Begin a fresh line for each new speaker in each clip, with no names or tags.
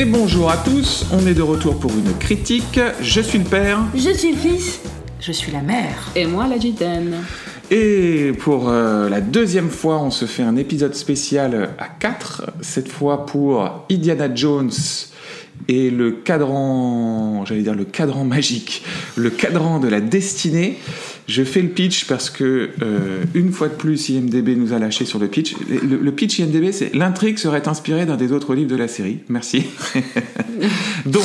Et bonjour à tous, on est de retour pour une critique. Je suis le père.
Je suis le fils.
Je suis la mère.
Et moi, la gitane.
Et pour euh, la deuxième fois, on se fait un épisode spécial à 4, cette fois pour Indiana Jones et le cadran, j'allais dire le cadran magique, le cadran de la destinée. Je fais le pitch parce que euh, une fois de plus, IMDb nous a lâché sur le pitch. Le, pitch IMDb, c'est l'intrigue serait inspirée d'un des autres livres de la série. Merci. Donc,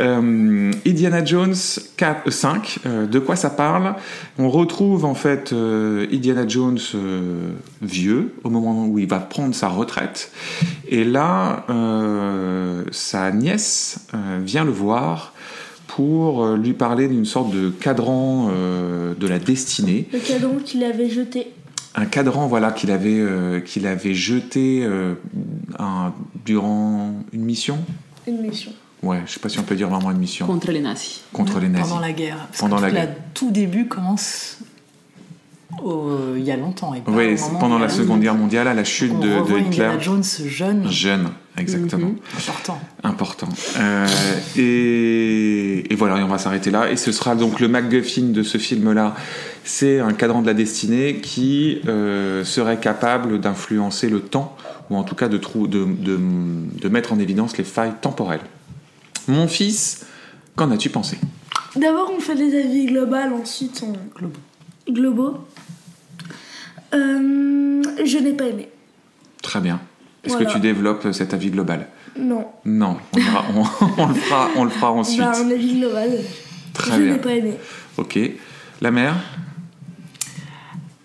euh, Indiana Jones 4, 5, euh, de quoi ça parle? On retrouve en fait euh, Indiana Jones euh, vieux au moment où il va prendre sa retraite. Et là, euh, sa nièce euh, vient le voir pour euh, lui parler d'une sorte de cadran euh, de la destinée.
Le cadran qu'il avait jeté.
Un cadran voilà, qu'il avait, euh, qu'il avait jeté euh, un- durant une mission?
Une mission.
Ouais, je sais pas si on peut dire vraiment une mission.
Contre les nazis.
Contre les nazis.
Pendant la guerre. Parce
Pendant
que
la
la
guerre.
tout début commence au- il y a longtemps. Et
Oui, pendant la Seconde Guerre mondiale, à la chute
on
de, de Hitler.
Indiana Jones jeune,
Jeune, exactement.
Mhm.
important.
Important. Euh, et, et voilà, et on va s'arrêter là. Et ce sera donc le MacGuffin de ce film-là. C'est un cadran de la destinée qui euh, serait capable d'influencer le temps, ou en tout cas de, trou- de, de, de mettre en évidence les failles temporelles. Mon fils, qu'en as-tu pensé?
D'abord, on fait des avis globaux, ensuite on.
Globaux.
Globaux. Euh, je n'ai pas aimé.
Très bien. Est-ce
Voilà.
que tu développes cet avis global
Non.
Non, on, ira- on- on le fera, on le fera ensuite.
Bah, un avis global.
Très
je
bien.
n'ai pas aimé.
Ok. La mère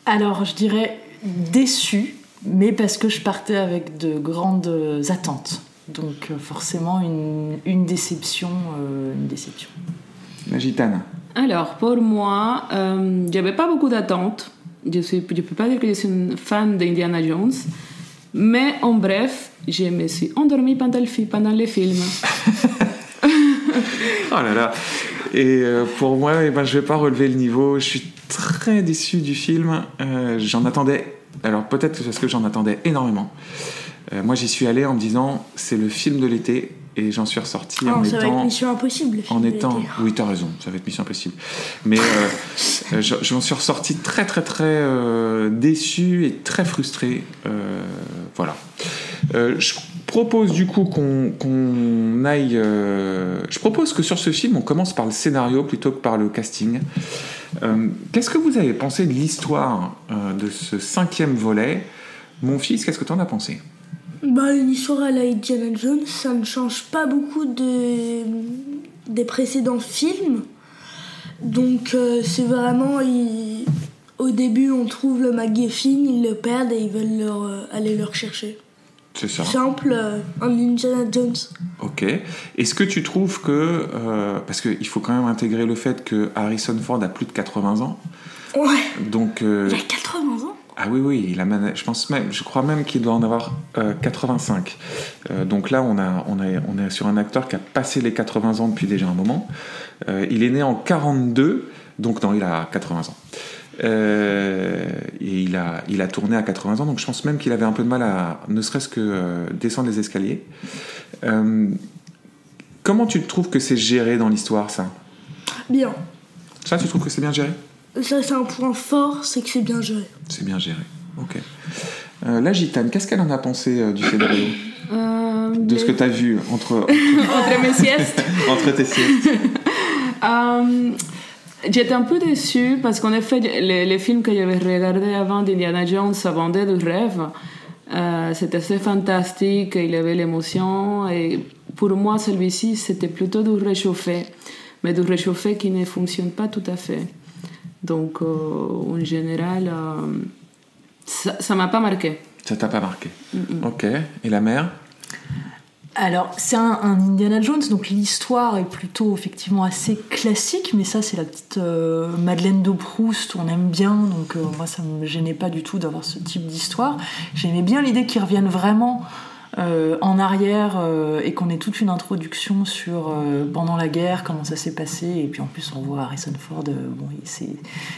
Alors, je dirais déçu, mais parce que je partais avec de grandes attentes. Donc, euh, forcément, une, une déception. euh, une déception.
La gitane
Alors, pour moi, euh, j'avais pas beaucoup d'attentes. Je ne je peux pas dire que je suis une fan d'Indiana Jones. Mais en bref, je me suis endormie pendant le, pendant les films.
Oh là là. Et euh, pour moi, eh ben, je vais pas relever le niveau. Je suis très déçu du film. Euh, j'en attendais. Alors peut-être parce que j'en attendais énormément. Euh, moi, j'y suis allé en me disant c'est le film de l'été et j'en suis ressorti
Ah,
en
ça va être
étant.
Mission Impossible.
En étant, oui, t'as raison, ça va être Mission Impossible. Mais euh, euh, je, je m'en suis ressorti très, très, très euh, déçu et très frustré. Euh, voilà. Je propose du coup qu'on qu'on aille. je propose que sur ce film, on commence par le scénario plutôt que par le casting. Qu'est-ce que vous avez pensé de l'histoire de ce cinquième volet? Mon fils, qu'est-ce que tu en as pensé?
Bah, une histoire à la Indiana Jones, ça ne change pas beaucoup de... des précédents films. Donc, euh, c'est vraiment. il- Au début, on trouve le MacGuffin, ils le perdent et ils veulent leur, euh, aller le rechercher.
C'est ça.
Simple, euh, un Indiana Jones.
Ok. Est-ce que tu trouves que. euh, parce qu'il faut quand même intégrer le fait que Harrison Ford a plus de 80 ans.
Ouais,
Donc. euh,
il a 80 ans.
Ah oui, oui, il a je pense même, je crois même qu'il doit en avoir euh, 85. Euh, donc là, on, a, on, a, on est sur un acteur qui a passé les 80 ans depuis déjà un moment. Euh, il est né en 42, donc non, il a 80 ans. Euh, et il a, il a tourné à 80 ans, donc je pense même qu'il avait un peu de mal à, ne serait-ce que euh, descendre les escaliers. Euh, comment tu trouves que c'est géré dans l'histoire, ça?
Bien.
Ça, tu trouves que c'est bien géré?
Ça, c'est un point fort, c'est que c'est bien géré.
C'est bien géré. Ok. Euh, la gitane, qu'est-ce qu'elle en a pensé euh, du scénario
Euh,
De ce que tu as vu entre,
Entre mes siestes.
entre tes siestes
J'étais un peu déçue parce qu'en effet, les, les films que j'avais regardés avant d'Indiana Jones, ça vendait du rêve. C'était assez fantastique, il y avait l'émotion. Et pour moi, celui-ci, c'était plutôt du réchauffé. Mais du réchauffé qui ne fonctionne pas tout à fait. Donc, euh, en général, euh, ça m'a pas marqué.
Ça t'a pas marqué Ok. Et la mère?
Alors, c'est un, un Indiana Jones, donc l'histoire est plutôt effectivement assez classique, mais ça, c'est la petite euh, Madeleine de Proust, on aime bien, donc euh, moi, ça me gênait pas du tout d'avoir ce type d'histoire. J'aimais bien l'idée qu'ils reviennent vraiment euh, en arrière euh, et qu'on ait toute une introduction sur euh, pendant la guerre, comment ça s'est passé. Et puis en plus, on voit Harrison Ford, euh, bon, c'est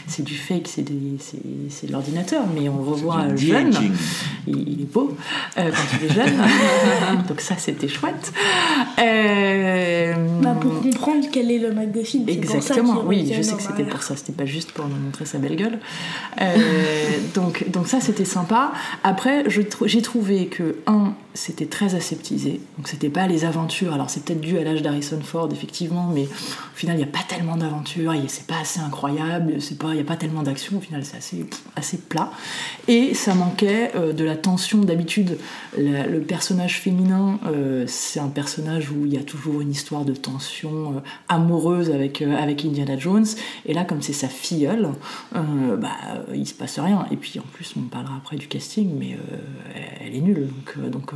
c'est du fake, c'est des- c'est c'est de l'ordinateur, mais on revoit jeune. Il, il est beau euh, quand il est jeune. Donc ça, c'était chouette. Euh,
Bah, pour comprendre quel est le c'est pour ça
Exactement, oui, je sais que c'était
arrière.
pour ça, c'était pas juste pour nous montrer sa belle gueule. Euh, donc, donc ça, c'était sympa. Après, j'ai trouvé que, un, c'était très aseptisé, donc c'était pas les aventures. Alors, c'est peut-être dû à l'âge d'Harrison Ford, effectivement, mais au final, il n'y a pas tellement d'aventures, c'est pas assez incroyable, il n'y a pas tellement d'action, au final, c'est assez, assez plat. Et ça manquait euh, de la tension. D'habitude, le personnage féminin, euh, c'est un personnage où il y a toujours une histoire de tension euh, amoureuse avec, avec Indiana Jones. Et là, comme c'est sa filleule, bah, il se passe rien. Et puis en plus, on parlera après du casting, mais elle, est nulle. Donc,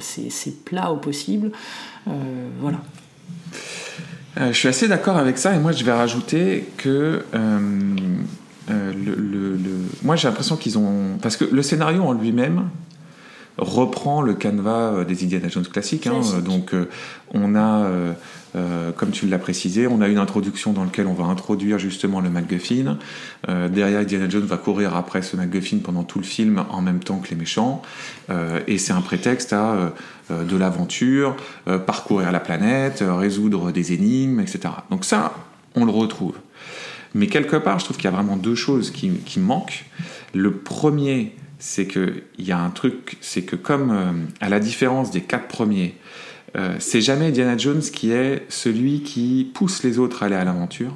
c'est, plat au possible. Euh, voilà.
Euh, je suis assez d'accord avec ça et moi je vais rajouter que euh, le, le- le- moi j'ai l'impression qu'ils ont parce que le scénario en lui-même reprend le canevas euh, des Indiana Jones classiques. hein. Euh, donc euh, on a, comme tu l'as précisé, on a une introduction dans laquelle on va introduire justement le MacGuffin. Derrière, Indiana Jones va courir après ce MacGuffin pendant tout le film en même temps que les méchants. Et c'est un prétexte à de l'aventure, parcourir la planète, résoudre des énigmes, etc. Donc ça, on le retrouve. Mais quelque part, je trouve qu'il y a vraiment deux choses qui, qui manquent. Le premier, c'est qu'il y a un truc, c'est que comme euh, à la différence des quatre premiers, euh, c'est jamais Indiana Jones qui est celui qui pousse les autres à aller à l'aventure.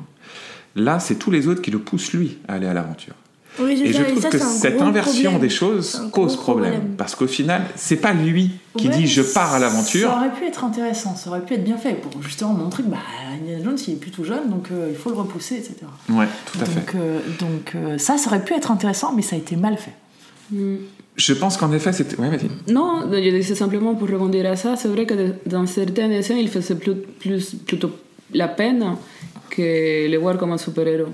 Là, c'est tous les autres qui le poussent lui à aller à l'aventure.
Oui, c'est
Et je trouve
ça,
que cette inversion
problème.
des choses cause problème.
problème.
Parce qu'au final, c'est pas lui qui
Ouais,
dit je pars à l'aventure.
Ça aurait pu être intéressant, ça aurait pu être bien fait pour justement montrer que bah, Indiana Jones il est plutôt jeune, donc euh, il faut le repousser, etc.
Ouais, tout à fait.
Donc, euh, donc euh, ça, ça aurait pu être intéressant, mais ça a été mal fait.
Je pense qu'en effet, c'était. Ouais, vas-y.
Non, je disais simplement pour rebondir à ça, c'est vrai que de- dans certaines scènes, il faisait plus, plus- plutôt la peine que le voir comme un super-héros.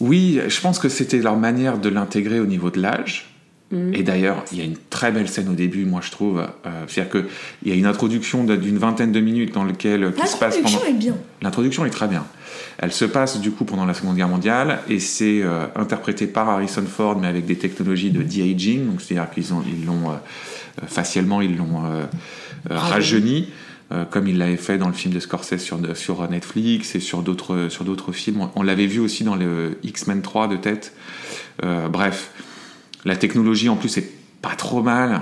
Oui, je pense que c'était leur manière de l'intégrer au niveau de l'âge.
Mm.
Et d'ailleurs, il y a une très belle scène au début, moi je trouve. Euh, C'est-à-dire qu'il y a une introduction d'une vingtaine de minutes dans lequel qui se passe
L'introduction
pendant.
est bien.
L'introduction est très bien. Elle se passe du coup pendant la Seconde Guerre mondiale et c'est euh, interprété par Harrison Ford mais avec des technologies de de-aging, donc c'est-à-dire qu'ils ont, ils l'ont euh, facialement ils l'ont euh, euh, rajeuni. comme il l'avait fait dans le film de Scorsese sur, sur Netflix et sur d'autres sur d'autres films. On, l'avait vu aussi dans le X-Men 3 de tête. Bref, la technologie en plus est pas trop mal.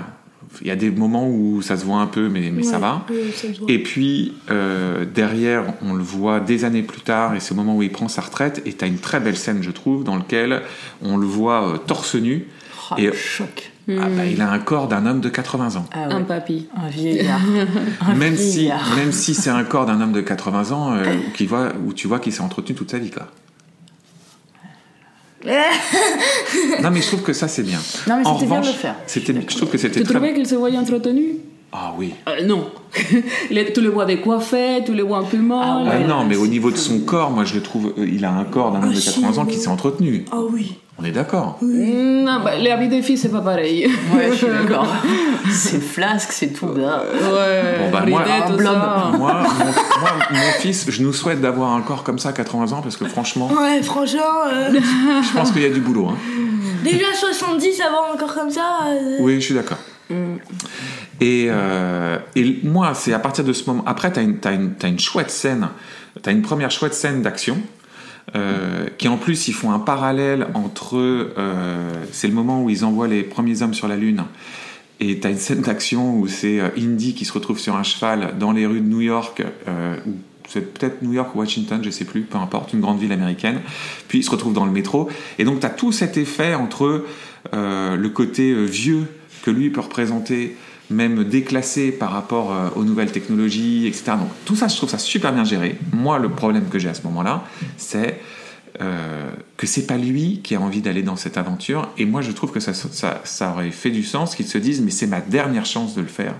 Il y a des moments où ça se voit un peu, mais, mais ça va.
oui, ça.
Et puis, euh, derrière, on le voit des années plus tard, et c'est au moment où il prend sa retraite, et tu as une très belle scène, je trouve, dans laquelle on le voit euh, torse nu.
Oh,
Et-
le choc.
Ah bah, il a un corps d'un homme de 80 ans.
Ah ouais.
Un papy.
Un vieillard. Un
Même si, même si c'est un corps d'un homme de 80 ans, euh, où, qui voit, où tu vois qu'il s'est entretenu toute sa vie. Quoi. Non, mais je trouve que ça, c'est bien.
Non, mais
en
c'était bien de
revanche,
le faire.
c'était- je trouve que c'était
Tu
très
trouvais qu'il se voyait entretenu?
Ah oui.
Euh, Non. Il est- tu le vois décoiffé, tu le vois un peu mal.
Ah
Ah
ouais,
non, mais au niveau de son corps, moi je le trouve, euh, il a un corps d'un homme
Ah,
de
si,
80 ans qui s'est entretenu.
Ah oui.
On est d'accord.
Non, bah, les habits des filles, c'est pas pareil.
Ouais, je suis d'accord. c'est flasque, c'est tout. bas.
Ouais,
Bon, bah, moi,
un
tout ça.
Moi, mon, moi, mon fils, je nous souhaite d'avoir un corps comme ça à 80 ans parce que franchement,
Ouais, franchement, euh,
je pense qu'il y a du boulot. hein.
déjà 70, avoir encore comme ça. euh,
Oui, je suis d'accord. Et, euh, et moi, c'est à partir de ce moment. Après, tu as, une, t'as une chouette scène, tu as une première chouette scène d'action. euh, qui en plus ils font un parallèle entre euh, c'est le moment où ils envoient les premiers hommes sur la lune et tu as une scène d'action où c'est Indy qui se retrouve sur un cheval dans les rues de New York ou c'est peut-être New York ou Washington, je sais plus, peu importe, une grande ville américaine. Puis il se retrouve dans le métro. Et donc tu as tout cet effet entre le côté vieux que lui peut représenter, même déclassé par rapport euh, aux nouvelles technologies, etc. Donc tout ça, je trouve ça super bien géré. Moi, le problème que j'ai à ce moment-là, c'est euh, que c'est pas lui qui a envie d'aller dans cette aventure. Et moi, je trouve que ça, aurait fait du sens qu'il se dise, mais c'est ma dernière chance de le faire.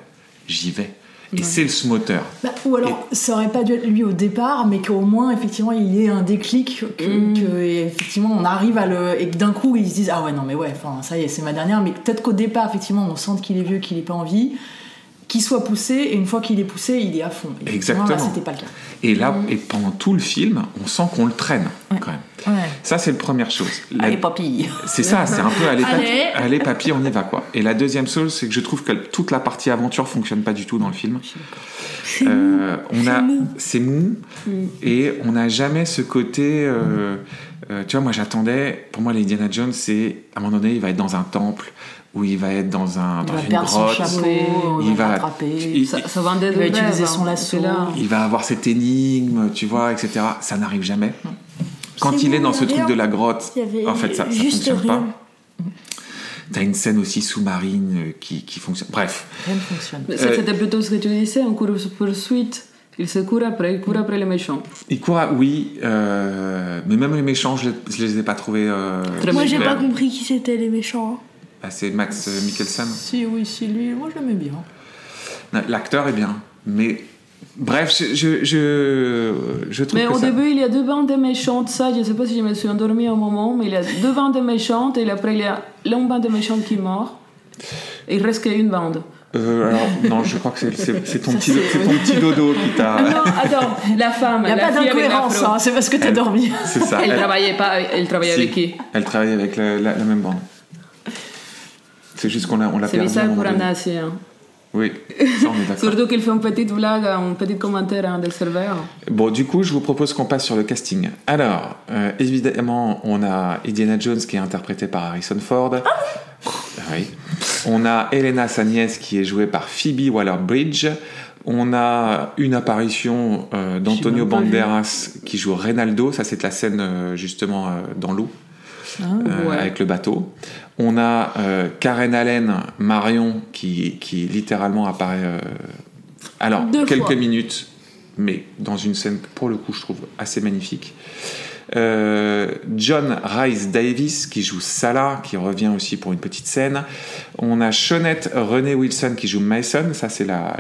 J'y vais. Et c'est le moteur.
Bah, ou alors, ça aurait pas dû être lui au départ, mais qu'au moins, effectivement, il y ait un déclic, que,
Mm.
que, effectivement, on arrive à le. et que d'un coup, ils se disent Ah ouais, non, mais ouais, ça y est, c'est ma dernière, mais peut-être qu'au départ, effectivement, on sent qu'il est vieux, qu'il n'est pas envie, qu'il soit poussé, et une fois qu'il est poussé, il est à fond. Et
Exactement.
c'était pas le cas.
Et là, et pendant tout le film, on sent qu'on le traîne quand même.
Ouais.
Ça, c'est la première chose. La-
Allez, papy
C'est ça, c'est un peu allez, papy,
Allez.
allez papy, on y va quoi. Et la deuxième chose, c'est que je trouve que toute la partie aventure fonctionne pas du tout dans le film.
C'est
Euh, on a, c'est mou, et on n'a jamais ce côté. euh, euh, tu vois, moi j'attendais. Pour moi, les Indiana Jones, c'est à un moment donné, il va être dans un temple ou il va être dans un
Il
dans
va
une grotte.
chapeau,
Il
il
va- il-
Ça, ça vendait
Il va utiliser
hein,
son lasso.
Il va avoir cette énigme, tu vois, etc. Ça n'arrive jamais. Quand
C'est
il est dans ce truc de la grotte, en fait, ça,
juste
fonctionne
rien.
pas. T'as une scène aussi sous-marine euh, qui, qui fonctionne. Bref,
Rien ne fonctionne.
Euh,
c'était plutôt ce que tu disais, en course poursuite. Il se court après, il court après les méchants.
il court à... Oui, euh, mais même les méchants, je, les- je les ai pas trouvés... euh,
Moi, j'ai pas compris qui c'était les méchants. hein.
Ah, c'est Max euh, Mikkelsen.
Si, oui, si, lui, moi je l'aimais bien.
L'acteur est bien, mais... Bref, je, je, je, je trouve
Mais
que
au
ça...
début, il y a deux bandes de méchantes, ça, je sais pas si je me suis endormie au moment, mais il y a deux bandes de méchantes, et après, il y a l'une bande de méchantes qui meurt. Et il reste qu'une bande.
Euh, alors, non, je crois que c'est- ton, petit- c'est ton petit dodo qui t'a...
Ah non, attends, la femme,
Il n'y a pas d'incohérence, hein, c'est parce que t'as
Elle-
dormi.
C'est ça.
Elle
elle-
travaillait pas, elle travaillait
Si,
avec qui
Elle travaille avec la, la- la même bande. C'est juste qu'on l'a, on l'a
C'est bizarre pour un. Hein.
Oui, ça on est d'accord.
Surtout qu'il fait une petite blague, un petit commentaire hein, des serveurs.
Bon, du coup, je vous propose qu'on passe sur le casting. Alors, euh, évidemment, on a Indiana Jones qui est interprété par Harrison Ford. oui. On a Elena Sagnès qui est jouée par Phoebe Waller-Bridge. On a une apparition euh, d'Antonio. Banderas qui joue Reynaldo. Ça, c'est la scène euh, justement dans l'eau.
ouais.
avec le bateau. On a euh, Karen Allen, Marion, qui, qui littéralement apparaît. euh, alors,
Deux
quelques
fois.
minutes, mais dans une scène que, pour le coup, je trouve assez magnifique. Euh, John Rice Davis qui joue Salah, qui revient aussi pour une petite scène. On a Shawnette René Wilson qui joue Mason, ça c'est la-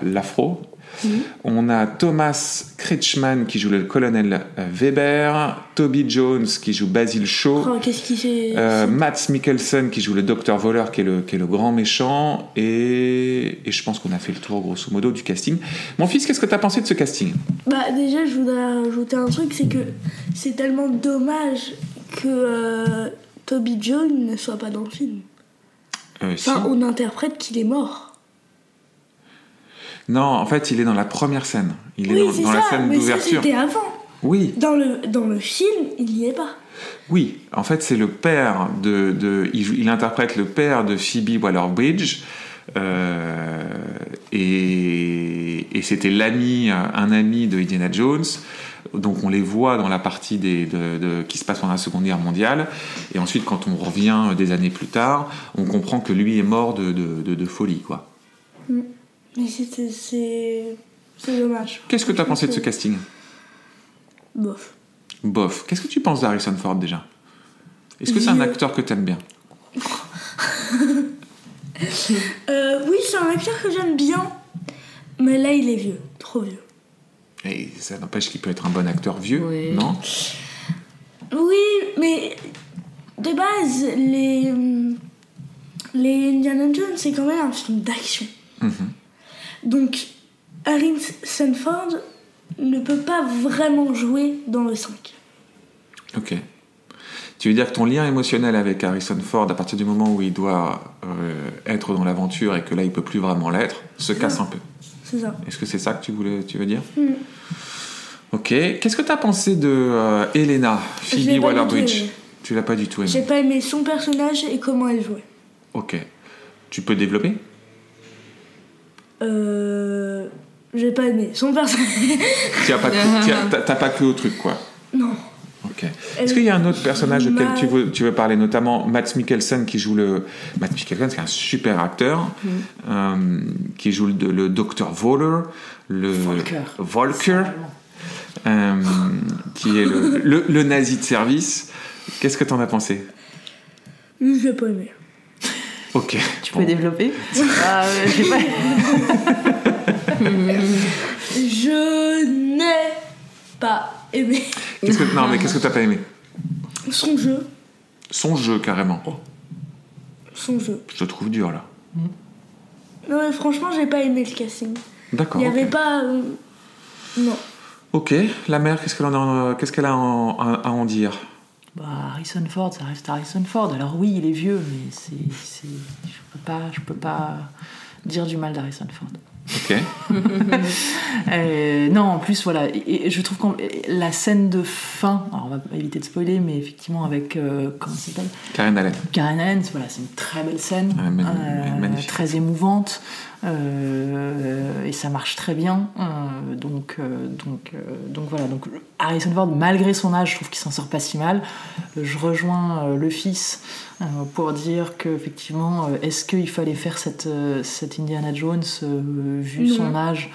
l'afro. On a Thomas Kretschmann qui joue le colonel euh, Weber, Toby Jones qui joue Basil Shaw,
Oh, qui
euh, Matt Mikkelsen qui joue le docteur voleur qui est le, qui est le grand méchant et, et je pense qu'on a fait le tour grosso modo du casting. Mon fils, qu'est-ce que tu as pensé de ce casting?
Bah, déjà, je voudrais rajouter un truc c'est que c'est tellement dommage que euh, Toby Jones ne soit pas dans le film.
Euh, si.
On interprète qu'il est mort.
Non, en fait, il est dans la première scène. Il est
oui,
dans, dans la scène d'ouverture.
c'était avant.
Oui,
Dans le, dans le film, il n'y est pas.
oui. En fait, c'est le père de. de il, joue- il interprète le père de Phoebe Waller-Bridge. euh, et et c'était l'ami, euh, un ami de Indiana Jones. Donc on les voit dans la partie des, de, de- qui se passe pendant la Seconde Guerre mondiale. Et ensuite, quand on revient des années plus tard, on comprend que lui est mort de, de, de- de folie. quoi.
Mais c'était- c'est. C'est dommage.
Qu'est-ce que tu as pensé de ce casting?
Bof.
Bof. Qu'est-ce que tu penses d'Harrison Ford déjà? Est-ce que c'est un acteur que tu aimes bien?
Euh, oui, c'est un acteur que j'aime bien. Mais là, il est vieux. Trop vieux.
Et ça n'empêche qu'il peut être un bon acteur vieux,
Oui.
non?
Oui, mais de base, les, les Indiana Jones, c'est quand même un film d'action.
Mhm.
Donc, Harrison Ford ne peut pas vraiment jouer dans le 5.
Ok. Tu veux dire que ton lien émotionnel avec Harrison Ford, à partir du moment où il doit euh, être dans l'aventure et que là il peut plus vraiment l'être, se casse un peu.
C'est ça.
Est-ce que c'est ça que tu voulais, tu veux dire?
Mm.
Ok. Qu'est-ce que tu as pensé de euh, Elena, Phoebe Waller-Bridge? Tu l'as pas du tout aimé.
J'ai pas aimé son personnage et comment elle jouait.
Ok. Tu peux développer?
Euh. J'ai pas aimé son personnage.
Tu as pas, cru- tu as- t'as- pas cru au truc, quoi.
non.
Ok. Est-ce qu'il y a un autre personnage auquel tu veux, tu veux parler, notamment Matt Mikkelsen qui joue le. Matt Mikkelsen, c'est un super acteur, euh, qui joue le, le docteur Voller, le.
Volker.
Volker, euh, qui est le, le, le nazi de service. Qu'est-ce que t'en as pensé?
Lui, j'ai pas aimé.
Ok.
Tu
Bon.
peux développer Ah, euh, j'ai pas...
Je n'ai pas aimé
Qu'est-ce que, non, mais qu'est-ce que t'as pas aimé?
Son jeu.
Son jeu, carrément.
Son jeu.
Je te trouve dur, là.
Non, mais franchement, j'ai pas aimé le casting.
D'accord.
Il y avait pas. euh, Non.
Ok, la mère, qu'est-ce qu'elle en a, qu'est-ce qu'elle a en- à en dire?
Bah, Harrison Ford, ça reste Harrison Ford. Alors oui, il est vieux, mais c'est, c'est, je peux pas, je peux pas dire du mal d'Harrison Ford.
Ok.
Euh, non, en plus, voilà, et, et je trouve que la scène de fin, alors on va éviter de spoiler, mais effectivement avec, euh, comment ça s'appelle?
Karen Allen.
Karen Allen, voilà, c'est une très belle scène,
Ouais,
euh, très émouvante, euh, et ça marche très bien. euh, donc, euh, donc, donc voilà. Donc Harrison Ford, malgré son âge, je trouve qu'il s'en sort pas si mal. Je rejoins le fils pour dire que effectivement, euh, est-ce qu'il fallait faire cette, cette Indiana Jones vu
Non.
son âge?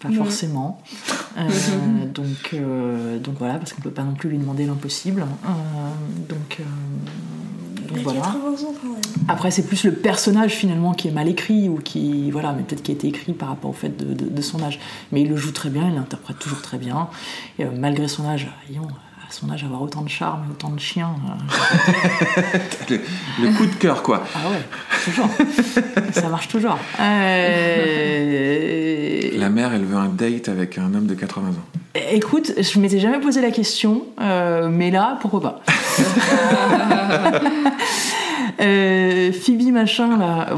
Pas
Non.
forcément. Donc, donc voilà, parce qu'on peut pas non plus lui demander l'impossible. Donc, donc
Il a
voilà.
80 ans quand même.
Après, c'est plus le personnage finalement qui est mal écrit ou qui, voilà, mais peut-être qui a été écrit par rapport au fait de, de- de son âge. Mais il le joue très bien, il l'interprète toujours très bien. Et euh, malgré son âge, son âge, avoir autant de charme et autant de chiens. euh,
Le, le coup de cœur, quoi.
ah ouais, toujours. Ça marche toujours. Euh,
La mère, elle veut un date avec un homme de 80 ans.
Écoute, je m'étais jamais posé la question, euh, mais là, pourquoi pas euh, Phoebe machin là,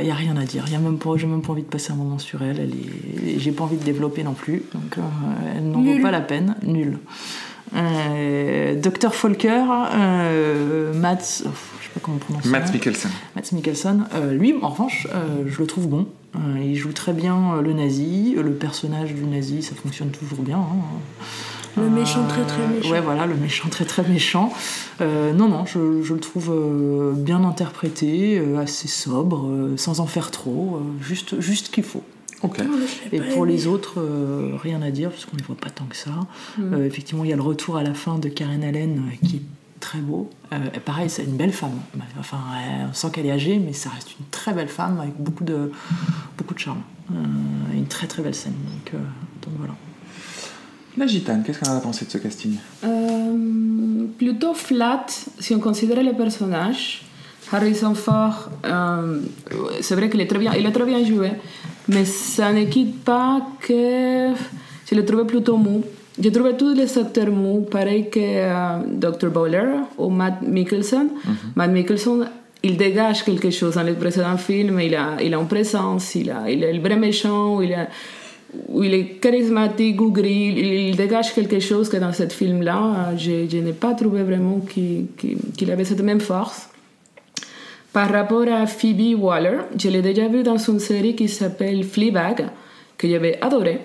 il y a rien à dire. Y a même pas, j'ai même pas envie de passer un moment sur elle. Elle est, j'ai pas envie de développer non plus, donc euh, elle n'en vaut pas la peine. Nul. Euh, Dr Folker, euh, Mats, oh, je sais pas comment on prononce.
Mikkelsen.
Matt Mikkelsen, euh, lui, en revanche, euh, je le trouve bon. Euh, il joue très bien euh, le nazi, le personnage du nazi, ça fonctionne toujours bien. hein.
Le méchant très très méchant.
Ouais, voilà, le méchant très très méchant. Euh, non, non, je, je le trouve euh, bien interprété, euh, assez sobre, euh, sans en faire trop, euh, juste, juste ce qu'il faut.
Ok.
Non, mais je l'ai
Et pour
aimé.
les autres, euh, rien à dire, puisqu'on les voit pas tant que ça. Euh, effectivement, il y a le retour à la fin de Karen Allen, euh, qui est très beau. Euh, pareil, c'est une belle femme. Enfin, elle- on sent qu'elle est âgée, mais ça reste une très belle femme, avec beaucoup de, beaucoup de charme. Euh, une très très belle scène. Donc, euh, donc voilà.
La gitane, qu'est-ce en a pensé de ce casting
Euh, plutôt flat si on considère les personnages. Harrison Ford, euh, c'est vrai qu'il est très bien, il a très bien joué, mais ça ne quitte pas que je l'ai trouvé plutôt mou. J'ai trouvé tous les acteurs mous, pareil que euh, Dr. Bowler ou Matt Mikkelsen. Matt Mikkelsen, il dégage quelque chose dans les précédents films, il a, il a une présence, il, a, il est le vrai méchant, il a, où il est charismatique ou gris, il, dégage quelque chose que dans ce film-là, euh, je, je n'ai pas trouvé vraiment qu'il avait cette même force. Par rapport à Phoebe Waller, je l'ai déjà vu dans une série qui s'appelle Fleabag, que j'avais adoré.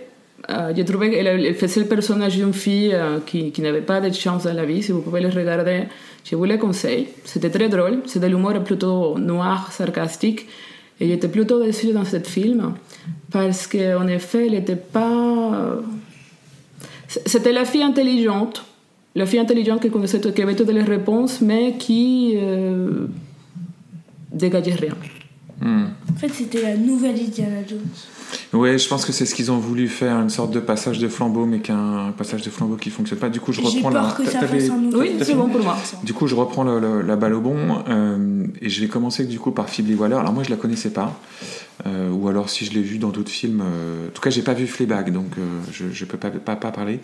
Euh, j'ai trouvé qu'elle elle faisait le personnage d'une fille euh, qui, qui n'avait pas de chance dans la vie. Si vous pouvez le regarder, je vous le conseille. C'était très drôle. C'est de l'humour plutôt noir, sarcastique. Et j'étais plutôt déçue dans ce film parce qu'en effet, elle n'était pas. C'était la fille intelligente, la fille intelligente qui, connaissait, qui avait toutes les réponses, mais qui euh, dégageait rien.
En fait, c'était la nouvelle Indiana Jones.
Ouais, je pense que c'est ce qu'ils ont voulu faire, une sorte de passage de flambeau, mais qu'un passage de flambeau qui fonctionne pas. Du coup, je reprends
peur
la.
que ça
t'avais-
fasse un nouveau.
Oui, c'est bon pour moi.
Du coup, je reprends le- le- la balle au bon euh, et je vais commencer du coup par Phoebe Waller. Alors moi, je la connaissais pas, euh, ou alors si je l'ai vue dans d'autres films. euh, en tout cas, j'ai pas vu Fleabag, donc euh, je, je peux pas, pas, pas parler.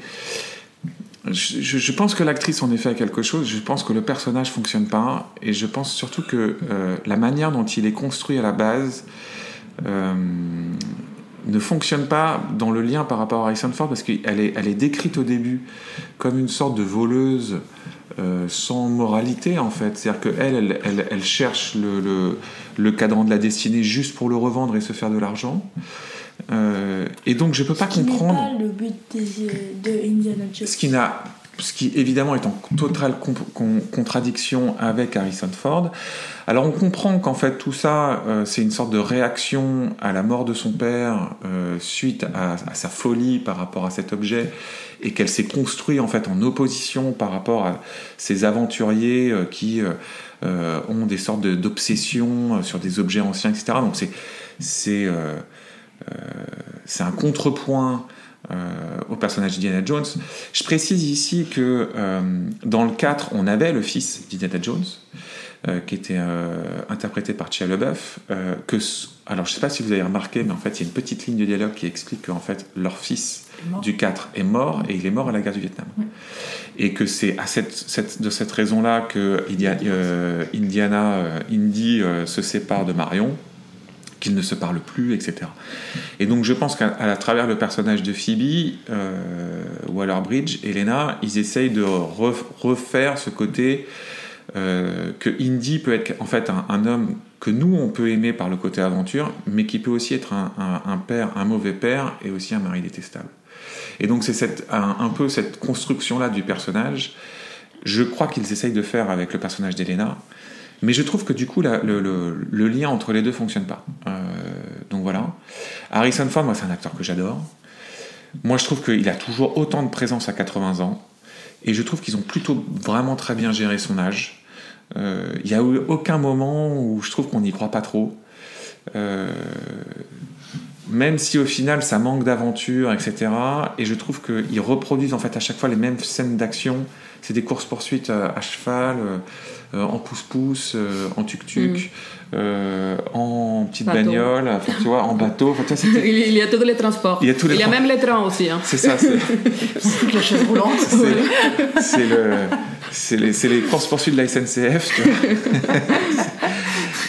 Je, je- pense que l'actrice en effet a quelque chose. Je pense que le personnage fonctionne pas, et je pense surtout que euh, la manière dont il est construit à la base. euh, ne fonctionne pas dans le lien par rapport à Harrison Ford parce qu'elle est, elle est décrite au début comme une sorte de voleuse euh, sans moralité en fait. C'est-à-dire qu'elle, elle, elle, elle cherche le, le, le cadran de la destinée juste pour le revendre et se faire de l'argent. Euh, et donc je peux pas
Ce
comprendre
pas le but des- de Indiana Jones.
ce qui n'a ce qui évidemment est en totale con- con- contradiction avec Harrison Ford. Alors on comprend qu'en fait tout ça euh, c'est une sorte de réaction à la mort de son père euh, suite à, à sa folie par rapport à cet objet et qu'elle s'est construite en fait en opposition par rapport à ces aventuriers euh, qui euh, euh, ont des sortes d'obsessions euh, sur des objets anciens etc. Donc c'est c'est euh, euh, c'est un contrepoint euh, au personnage d'Indiana Jones. Je précise ici que euh, dans le 4, on avait le fils d'Indiana Jones, euh, qui était interprété par Chia LeBeouf. que, alors, je ne sais pas si vous avez remarqué, mais en fait, il y a une petite ligne de dialogue qui explique qu'en fait, leur fils du 4 est mort et il est mort à la guerre du Vietnam. Et que c'est à cette, de cette raison-là que Indiana, Indy se sépare de Marion qu'ils ne se parlent plus, etc. Et donc je pense qu'à travers le personnage de Phoebe, euh, Waller-Bridge, Elena, ils essayent de refaire ce côté euh, que Indy peut être en fait un, homme que nous on peut aimer par le côté aventure, mais qui peut aussi être un, père, un mauvais père et aussi un mari détestable. Et donc c'est un, un, peu cette construction-là du personnage. Je crois qu'ils essayent de faire avec le personnage d'Elena. Mais je trouve que du coup, le, lien entre les deux fonctionne pas. Euh, donc voilà. Harrison Ford, moi, c'est un acteur que j'adore. Moi, je trouve qu'il a toujours autant de présence à 80 ans. Et je trouve qu'ils ont plutôt vraiment très bien géré son âge. Euh, il n'y a eu aucun moment où je trouve qu'on n'y croit pas trop. Euh, même si au final ça manque d'aventure, etc. Et je trouve qu'ils reproduisent en fait à chaque fois les mêmes scènes d'action. C'est des courses-poursuites à cheval, euh, en pouce-pouce, euh, en tuk-tuk, mm. euh, en petite bagnole, enfin, tu vois, en bateau.
il y a tous les transports. Il y a, tous les il y a même les trains aussi. Hein.
C'est ça. C'est
toute la chaise roulante.
C'est le, c'est les, les courses-poursuites de la SNCF. Tu vois.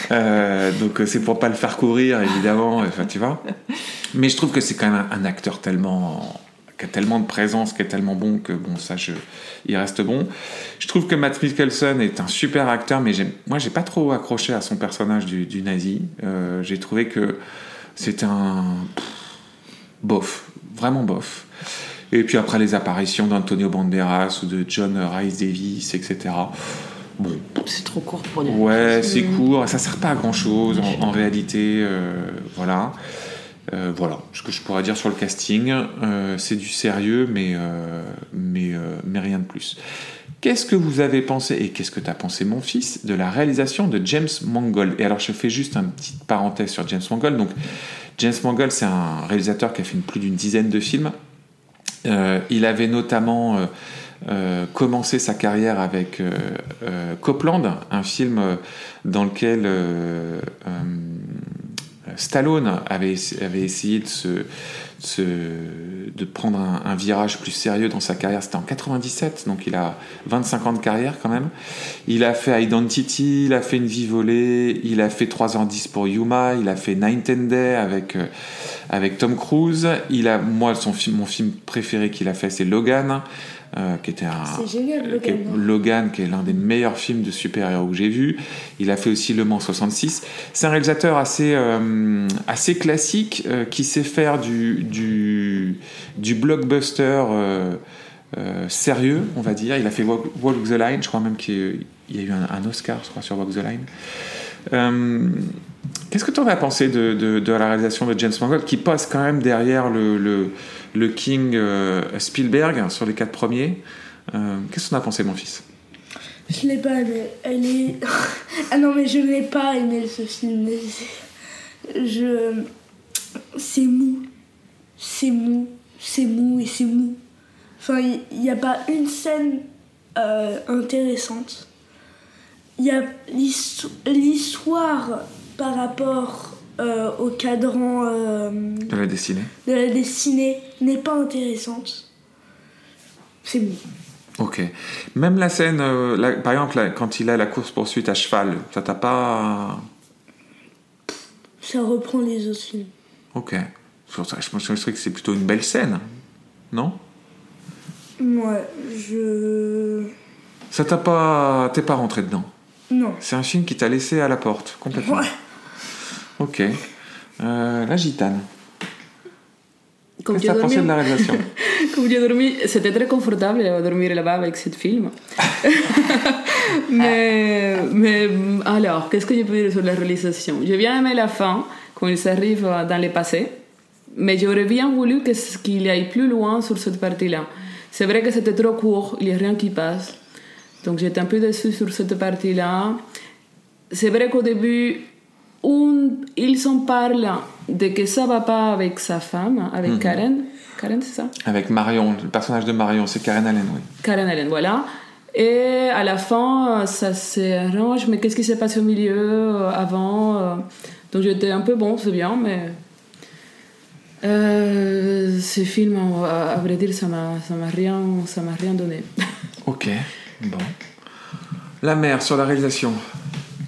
donc c'est pour pas le faire courir évidemment, enfin tu vois. Mais je trouve que c'est quand même un acteur tellement qui a tellement de présence, qui est tellement bon que bon, ça, je, il reste bon. Je trouve que Matt Mikkelsen est un super acteur, mais moi, j'ai pas trop accroché à son personnage du, du nazi. Euh, j'ai trouvé que c'était un bof, vraiment bof. Et puis après les apparitions d'Antonio Banderas ou de John Rice Davis, etc. Bon.
C'est trop court pour dire.
Ouais, c'est court, ça sert pas à grand chose en, réalité. Euh, voilà. Euh, voilà ce que je pourrais dire sur le casting. Euh, c'est du sérieux, mais, euh, mais, mais rien de plus. Qu'est-ce que vous avez pensé, et qu'est-ce que tu as pensé, mon fils, de la réalisation de James Mangold? Et alors, je fais juste une petite parenthèse sur James Mangold. Donc, James Mangold, c'est un réalisateur qui a fait plus d'une dizaine de films. il avait notamment commencé sa carrière avec Copland, un film dans lequel Stallone avait, essayé de, prendre un, virage plus sérieux dans sa carrière. C'était en 97, donc il a 25 ans de carrière quand même. Il a fait Identity, il a fait Une vie volée, il a fait 3h10 pour Yuma, il a fait and Day avec, euh, avec Tom Cruise. Il a, moi, son mon film préféré qu'il a fait, c'est Logan. Euh, qui était un Logan, qui est, l'un des meilleurs films de super-héros que j'ai vu. Il a fait aussi Le Mans 66. C'est un réalisateur assez, euh, assez classique euh, qui sait faire du, du, du blockbuster sérieux, on va dire. Il a fait Walk, the Line, je crois même qu'il y a eu un, Oscar, je crois, sur Walk the Line. Qu'est-ce que tu en as pensé de, de, de, la réalisation de James Mangold qui passe quand même derrière le, le le King euh, Spielberg sur les quatre premiers. Euh, qu'est-ce qu'on a pensé, mon fils?
Je l'ai pas aimé. Elle est. ah non, mais je n'ai pas aimé ce film. Je. C'est mou. C'est mou. C'est mou et c'est mou. Enfin, il n'y a pas une scène euh, intéressante. Il y a l'histoire par rapport euh, au cadran euh,
de la dessinée
de la dessinée n'est pas intéressante. C'est bon.
Ok. Même la scène, euh, par exemple, quand il a la course poursuite à cheval, ça t'a pas.
Ça reprend les autres films.
Ok. Je pense que c'est plutôt une belle scène, non?
Ouais, je.
Ça t'a pas. T'es pas rentré dedans?
Non.
C'est un film qui t'a laissé à la porte, complètement.
Ouais.
Ok. Euh, la gitane. Qu'est-ce que pensé de la réalisation
Comme j'ai dormi, c'était très confortable de dormir là-bas avec ce film. mais, mais alors, qu'est-ce que je peux dire sur la réalisation J'ai bien aimé la fin, quand il s'arrive dans le passé, mais j'aurais bien voulu qu'il aille plus loin sur cette partie-là. C'est vrai que c'était trop court, il n'y a rien qui passe. Donc j'étais un peu déçue sur cette partie-là. C'est vrai qu'au début, un- ils en parlent de que ça va pas avec sa femme, avec
Mhm.
Karen. Karen, c'est ça?
Avec Marion, le personnage de Marion, c'est Karen Allen, oui.
Karen Allen, voilà. Et à la fin, ça s'arrange, mais qu'est-ce qui s'est passé au milieu, euh, avant euh, Donc j'étais un peu bon, c'est bien, mais. Euh, ce film, à, vrai dire, ça m'a rien, ça m'a rien donné.
Ok, bon. La mère sur la réalisation.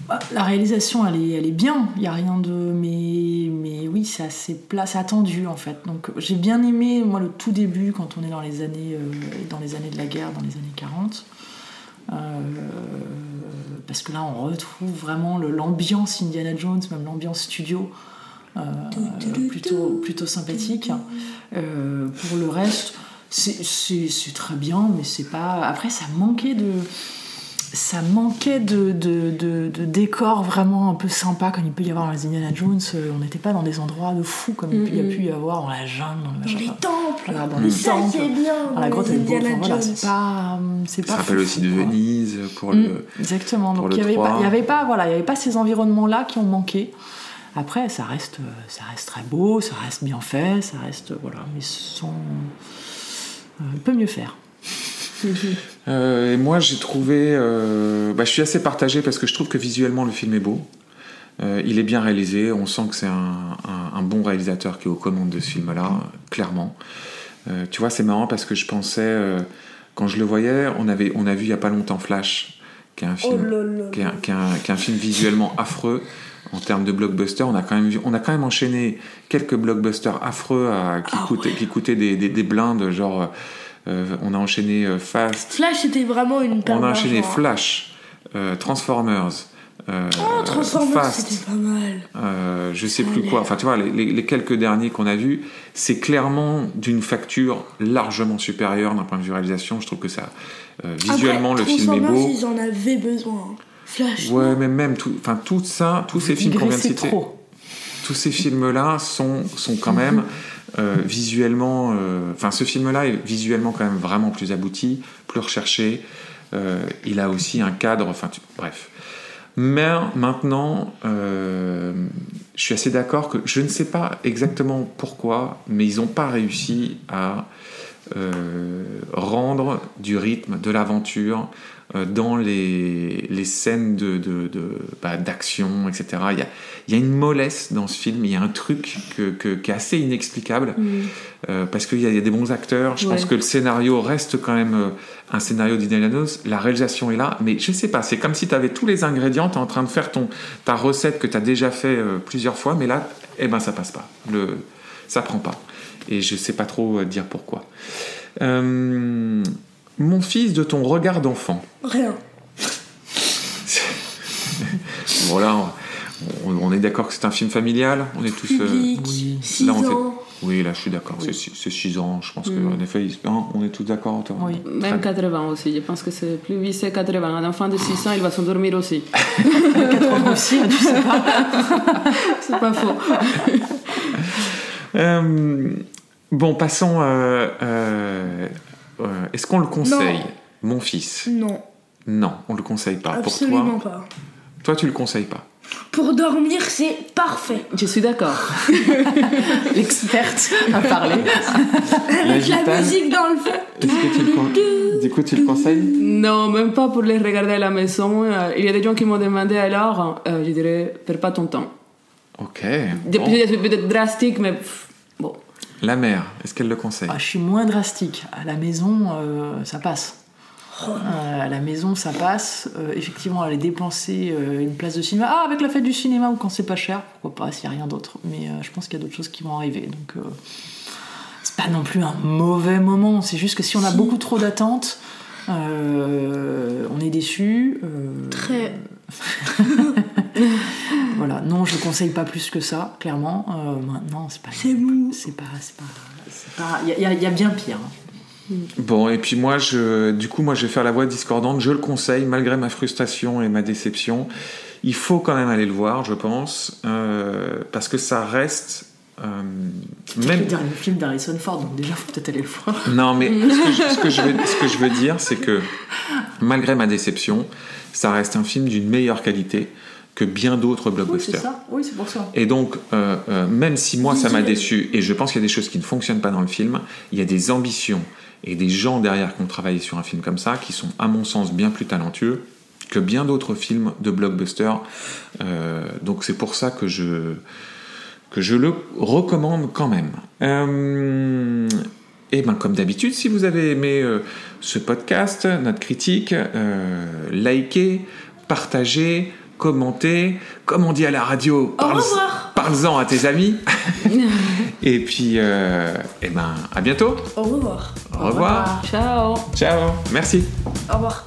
Bah, La réalisation, elle est, bien. Il y a rien de, mais, mais oui, c'est assez plat, c'est attendu en fait. Donc j'ai bien aimé moi le tout début quand on est dans les années, euh, dans les années de la guerre, dans les années 40. Euh, parce que là, on retrouve vraiment l'ambiance Indiana Jones, même l'ambiance studio, euh, plutôt, plutôt sympathique. Pour le reste, c'est très bien, mais c'est pas. Après, ça manquait de. Ça manquait de, de, de, de décors vraiment un peu sympas comme il peut y avoir dans les Indiana Jones. Euh, On n'était pas dans des endroits de fous comme il, y a pu y avoir dans la jungle, dans le
Dans les temples.
Voilà, dans les
Ça,
temples.
c'est bien.
Dans la grotte.
Indiana
Enfin, voilà,
Jones.
c'est pas, c'est
Ça
pas
rappelle
fou,
aussi de. Venise pour
Mm,
le.
Exactement.
pour
Donc il n'y avait, pas-
3.
il y avait pas, voilà, il y avait pas ces environnements-là qui ont manqué. Après, ça reste, ça reste très beau, ça reste bien fait, ça reste voilà, mais sans, euh, on peut mieux faire.
Euh, et moi, j'ai trouvé. euh, bah, je suis assez partagé parce que je trouve que visuellement, le film est beau. Euh, il est bien réalisé. On sent que c'est un, un- un bon réalisateur qui est aux commandes de ce film-là, clairement. Tu vois, c'est marrant parce que je pensais. quand je le voyais, on, avait, on a vu il y a pas longtemps Flash, qui est un
Oh
film qui est, un, qui est un- qui est un film visuellement affreux en termes de blockbuster. On a quand même, on a quand même enchaîné quelques blockbusters affreux à- qui,
Ah
coûtaient, qui coûtaient des, des, des blindes, genre on a enchaîné euh, Fast,
Flash c'était vraiment une
on a enchaîné
d'argent.
Flash, euh, Transformers. euh,
Oh, Transformers c'était pas mal.
euh, je sais plus quoi. Enfin, tu vois, les, les- les quelques derniers qu'on a vus, c'est clairement d'une facture largement supérieure d'un point de vue réalisation. Je trouve que ça, euh, visuellement,
Après,
le film est
Transformers,
beau.
ils en avaient besoin. Flash.
Ouais, mais même tout, enfin tout ça, tous ces films qu'on vient de citer,
trop.
tous ces films-là sont, sont quand même euh, visuellement, euh, enfin ce film-là est visuellement quand même vraiment plus abouti, plus recherché. Euh, il a aussi un cadre, enfin bref. Mais maintenant, euh, je suis assez d'accord que je ne sais pas exactement pourquoi, mais ils n'ont pas réussi à euh, rendre du rythme, de l'aventure euh, dans les, les scènes de, de, de- bah, d'action, etc. Il y, a, il y a une mollesse dans ce film, il y a un truc que, que- qui est assez inexplicable, euh, parce qu'il y, y a des bons acteurs, je pense que le scénario reste quand même euh, un scénario d'Indiana Jones, la réalisation est là, mais je sais pas, c'est comme si tu avais tous les ingrédients, tu es en train de faire ton, ta recette que tu as déjà fait euh, plusieurs fois, mais là, eh ben ça passe pas, le, ça prend pas. Et je sais pas trop euh, dire pourquoi. Euh, mon fils, de ton regard d'enfant,
Rien.
voilà, on, on est d'accord que c'est un film familial, on est tous... euh,
Public.
oui.
6
Là, on fait-
ans.
oui, là je suis d'accord, c'est 6 ans, je pense qu'en effet, il- hein, on est tous d'accord. toi
Oui.
Très
Même
bien.
80 aussi, je pense que c'est plus visé 80. Un enfant de 6 ans, il va s'endormir aussi.
80 aussi, hein, tu sais pas.
C'est pas faux.
Euh, bon, passons. euh, euh, euh, Est-ce qu'on le conseille, mon fils
Non,
Non, on le conseille pas.
absolument
Pour toi,
pas.
toi, tu le conseilles pas.
Pour dormir, c'est parfait.
Je suis d'accord.
L'experte a parlé.
Avec la
gitane.
musique dans le fond.
Est-ce que tu le, con- du coup, tu le conseilles
Non, même pas pour les regarder à la maison. Euh, Il y a des gens qui m'ont demandé alors, euh, je dirais, perds pas ton temps.
Ok.
Des-
bon.
C'est peut-être drastique, mais pff, bon.
La mère, est-ce qu'elle le conseille?
Ah, je suis moins drastique. À la maison, euh, ça passe. Euh, à la maison, ça passe. Euh, effectivement, aller dépenser euh, une place de cinéma. Ah, avec la fête du cinéma ou quand c'est pas cher, pourquoi pas s'il n'y a rien d'autre. Mais euh, je pense qu'il y a d'autres choses qui vont arriver. Donc, euh, c'est pas non plus un mauvais moment. C'est juste que si on a
Si.
beaucoup trop d'attentes, euh, on est déçu. euh,
Très.
Voilà. Non, je conseille pas plus que ça, clairement. Euh, maintenant, c'est pas.
C'est mou.
C'est pas. C'est pas. c'est pas- Il y, a- il y a bien pire. hein.
Bon, et puis moi, je, du coup, moi, je vais faire la voix discordante. Je le conseille, malgré ma frustration et ma déception. Il faut quand même aller le voir, je pense, euh, parce que ça reste. euh, même
le dernier film d'Harrison Ford, donc déjà, faut peut-être aller le voir.
Non, mais ce que, je, ce que je veux, ce que je veux dire, c'est que malgré ma déception, ça reste un film d'une meilleure qualité que bien d'autres
Oui, c'est
blockbusters.
ça. Oui, c'est pour ça.
Et donc, euh, euh, même si moi ça m'a déçu, et je pense qu'il y a des choses qui ne fonctionnent pas dans le film, il y a des ambitions et des gens derrière qui ont travaillé sur un film comme ça qui sont, à mon sens, bien plus talentueux que bien d'autres films de blockbuster. Euh, donc c'est pour ça que je, que je le recommande quand même. Euh, et ben comme d'habitude, si vous avez aimé euh, ce podcast, notre critique, euh, likez, partagez, commentez, comme on dit à la radio,
Au revoir.
parle-en à tes amis. et puis, euh, et ben à bientôt.
Au revoir.
Au revoir.
Ciao
Ciao. Merci.
Au revoir.